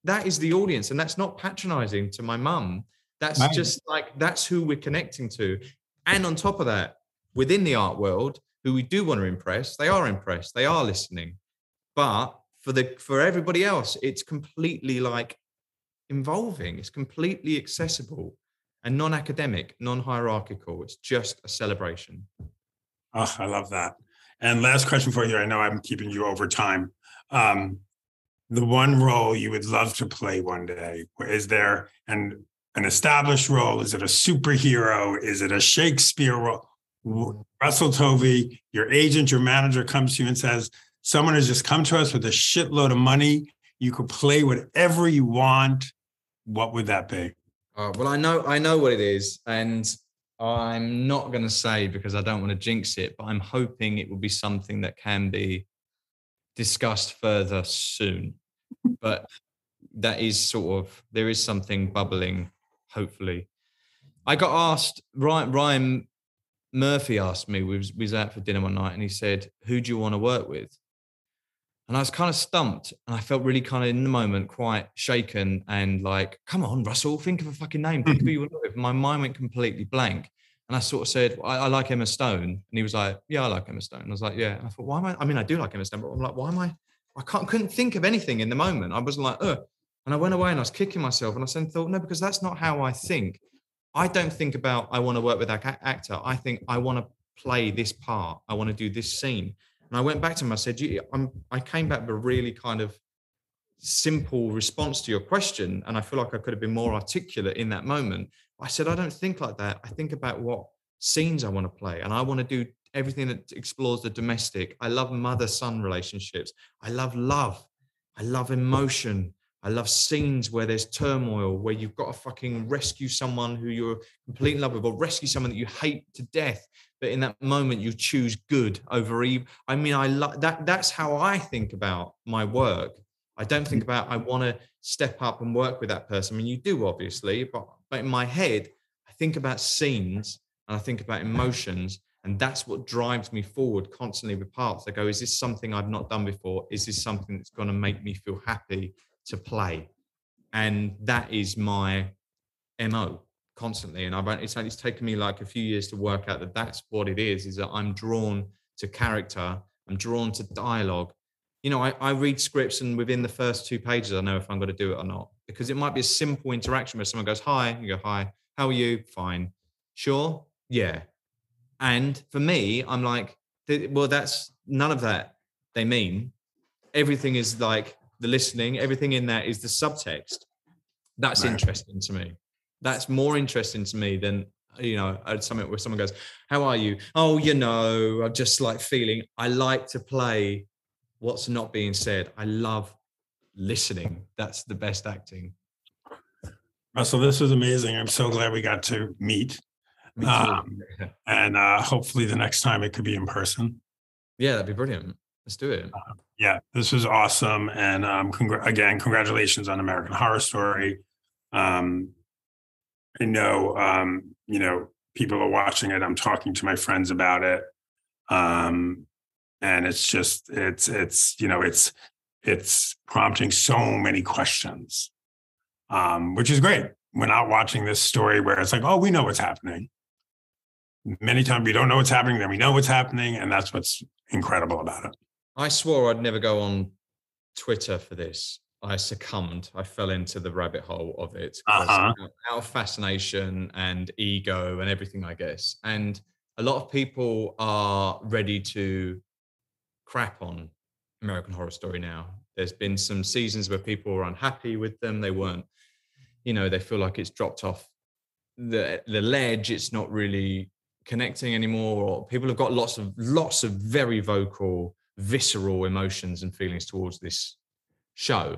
that is the audience, and that's not patronizing to my mum. That's just like that's who we're connecting to. And on top of that, within the art world, who we do want to impress, they are impressed, they are listening. But for the for everybody else, it's completely like involving, it's completely accessible and non-academic, non-hierarchical. It's just a celebration. Oh, I love that. And last question for you. I know I'm keeping you over time. Um, the one role you would love to play one day, is there an an established role? Is it a superhero? Is it a Shakespeare role? Russell Tovey, your agent, your manager comes to you and says, someone has just come to us with a shitload of money. You could play whatever you want. What would that be? Uh, well, I know I know what it is, and I'm not going to say because I don't want to jinx it, but I'm hoping it will be something that can be discussed further soon. but that is sort of there is something bubbling. Hopefully, I got asked. Ryan, Ryan Murphy asked me. We was, we was out for dinner one night, and he said, "Who do you want to work with?" And I was kind of stumped, and I felt really kind of in the moment quite shaken and like, "Come on, Russell, think of a fucking name. Think of who mm-hmm. you want with." My mind went completely blank, and I sort of said, I, "I like Emma Stone," and he was like, "Yeah, I like Emma Stone." And I was like, "Yeah." And I thought, "Why am I?" I mean, I do like Emma Stone, but I'm like, "Why am I?" I can't couldn't think of anything in the moment. I was like, "Ugh," and I went away and I was kicking myself, and I then thought, "No, because that's not how I think. I don't think about I want to work with that actor. I think I want to play this part. I want to do this scene." And I went back to him. I said, I came back with a really kind of simple response to your question. And I feel like I could have been more articulate in that moment. I said, I don't think like that. I think about what scenes I want to play. And I want to do everything that explores the domestic. I love mother son relationships. I love love. I love emotion. I love scenes where there's turmoil, where you've got to fucking rescue someone who you're completely in love with, or rescue someone that you hate to death. But in that moment, you choose good over evil. I mean, I love that. That's how I think about my work. I don't think mm. about I want to step up and work with that person. I mean, you do obviously, but but in my head, I think about scenes and I think about emotions, and that's what drives me forward constantly with parts. I go, is this something I've not done before? Is this something that's going to make me feel happy to play? And that is my mo constantly. And I've it's, it's taken me like a few years to work out that that's what it is. Is that I'm drawn to character. I'm drawn to dialogue. You know, I, I read scripts and within the first two pages, I know if I'm going to do it or not because it might be a simple interaction where someone goes, "Hi," you go, "Hi, how are you?" Fine, sure, yeah. And for me, I'm like, well, that's none of that they mean. Everything is like the listening, everything in that is the subtext. That's Right. interesting to me. That's more interesting to me than, you know, uh, something where someone goes, How are you? Oh, you know, I'm just like feeling, I like to play what's not being said. I love listening. That's the best acting. Russell, this was amazing. I'm so glad we got to meet. Me. Um, And uh, hopefully the next time it could be in person. yeah, that'd be brilliant. Let's do it. Yeah, this was awesome. And um, congr- again, congratulations on American Horror Story. Um, I know, um, you know, people are watching it. I'm talking to my friends about it. Um, and it's just, it's, it's, you know, it's, it's prompting so many questions, um, which is great. We're not watching this story where it's like, oh, we know what's happening. Many times we don't know what's happening, then we know what's happening. And that's what's incredible about it. I swore I'd never go on Twitter for this. I succumbed. I fell into the rabbit hole of it Uh-huh. out- out of fascination and ego and everything, I guess. And a lot of people are ready to crap on American Horror Story now. There's been some seasons where people were unhappy with them. They weren't, you know, they feel like it's dropped off the the ledge. It's not really connecting anymore. Or people have got lots of lots of very vocal, visceral emotions and feelings towards this show.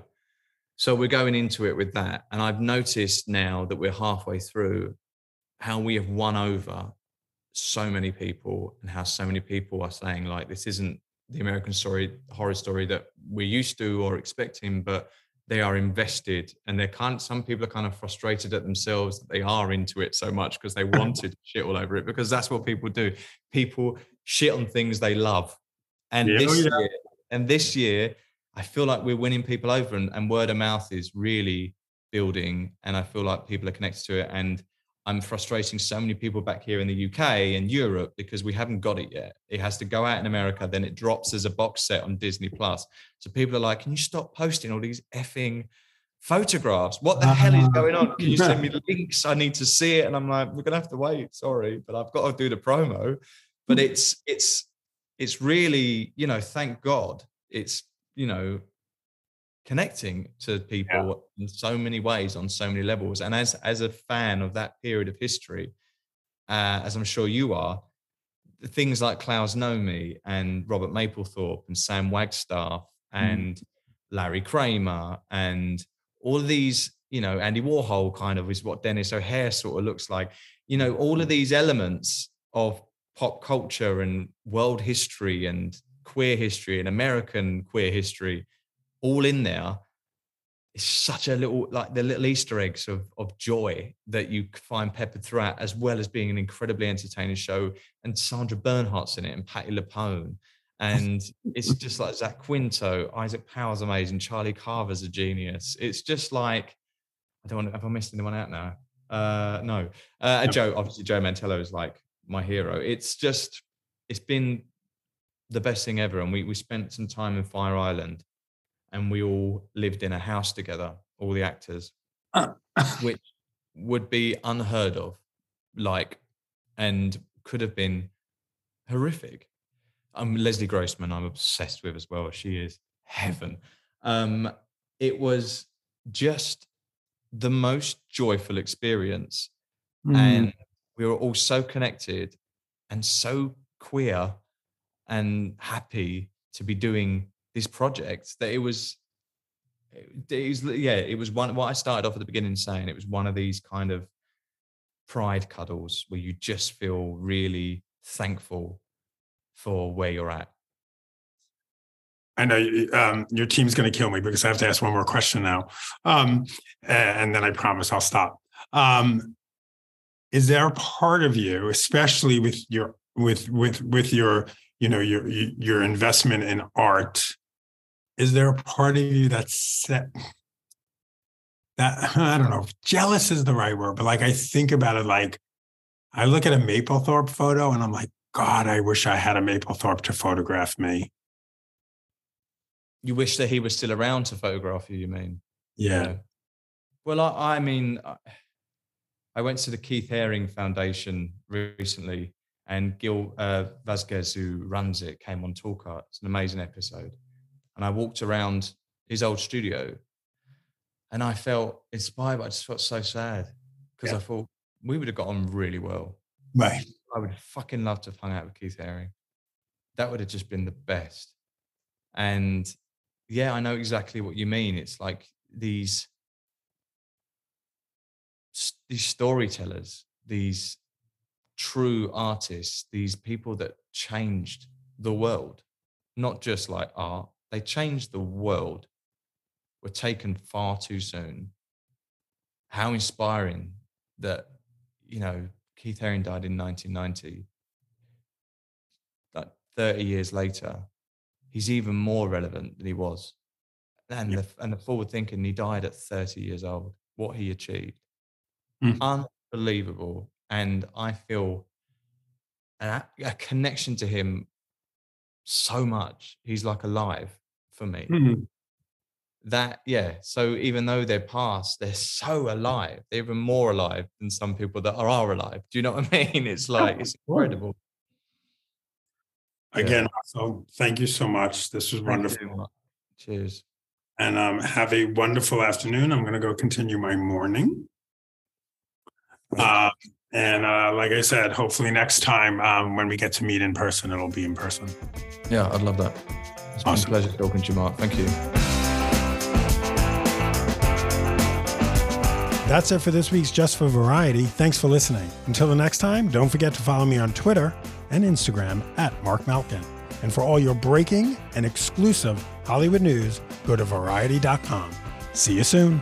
So we're going into it with that. And I've noticed now that we're halfway through how we have won over so many people and how so many people are saying, like, this isn't the American story, horror story that we're used to or expecting, but they are invested and they're kind some people are kind of frustrated at themselves that they are into it so much because they wanted shit all over it because that's what people do. People shit on things they love. And Yeah, this oh, yeah. year, and this year, I feel like we're winning people over and, and word of mouth is really building. And I feel like people are connected to it. And I'm frustrating so many people back here in the UK and Europe because we haven't got it yet. It has to go out in America, then it drops as a box set on Disney Plus. So people are like, can you stop posting all these effing photographs? What the hell is going on? Can you send me ah. links? I need to see it. And I'm like, we're gonna have to wait. Sorry, but I've got to do the promo. But mm. it's it's it's really, you know, thank God it's, you know, connecting to people in so many ways on so many levels. And as as a fan of that period of history, uh, as I'm sure you are, the things like Klaus Nomi and Robert Mapplethorpe and Sam Wagstaff and Larry Kramer and all of these, you know, Andy Warhol kind of is what Denis O'Hare sort of looks like. You know, all of these elements of pop culture and world history and queer history and American queer history all in there. It's such a little like the little Easter eggs of of joy that you find peppered throughout, as well as being an incredibly entertaining show. And Sandra Bernhard's in it, and Patti LuPone, and it's just like Zach Quinto, Isaac Powell's amazing, Charlie Carver's a genius. It's just like I don't want to. Have I missed anyone out now? Uh, no. Uh, No. Joe, obviously, Joe Mantello is like my hero. It's just, it's been the best thing ever. And we we spent some time in Fire Island, and we all lived in a house together, all the actors, which would be unheard of, like, and could have been horrific. Um, Leslie Grossman, I'm obsessed with as well. She is heaven. Um, it was just the most joyful experience Mm. and we were all so connected and so queer and happy to be doing this project that it was it was yeah it was one what i started off at the beginning saying it was one of these kind of pride cuddles where you just feel really thankful for where you're at I know um, your team's going to kill me because I have to ask one more question now, um, and then I promise I'll stop. Um, is there a part of you, especially with your with with with your you know your your investment in art, is there a part of you that's set? That I don't know, if jealous is the right word, but like I think about it, like I look at a Mapplethorpe photo and I'm like, God, I wish I had a Mapplethorpe to photograph me. you wish that he was still around to photograph you you mean Yeah. Well, I, I mean, I- went to the Keith Haring Foundation recently, and Gil uh, Vazquez, who runs it, came on Talk Art. It's an amazing episode. And I walked around his old studio and I felt inspired, but I just felt so sad because Yeah. I thought we would have got on really well. Right. I would fucking love to have hung out with Keith Haring. That would have just been the best. And yeah, I know exactly what you mean. It's like these these storytellers, these true artists, these people that changed the world not just like art, they changed the world, were taken far too soon. How inspiring that, you know, Keith Haring died in 1990. Like 30 years later, he's even more relevant than he was. And the and the forward thinking, he died at 30 years old. What he achieved. Mm. Unbelievable. And I feel a, a connection to him so much. He's like alive for me. Mhm. That yeah. So even though they're past, they're so alive. They're even more alive than some people that are, are alive. Do you know what I mean? It's like it's sure. incredible. Yeah. Again, so thank you so much. This was wonderful. Cheers. And um, have a wonderful afternoon. I'm going to go continue my morning. Uh, and uh, like I said, hopefully next time um, when we get to meet in person, it'll be in person. Yeah, I'd love that. It's been Awesome. a pleasure talking to you, Marc. Thank you. That's it for this week's Just for Variety. Thanks for listening. Until the next time, don't forget to follow me on Twitter and Instagram at Marc Malkin. And for all your breaking and exclusive Hollywood news, go to variety.com. See you soon.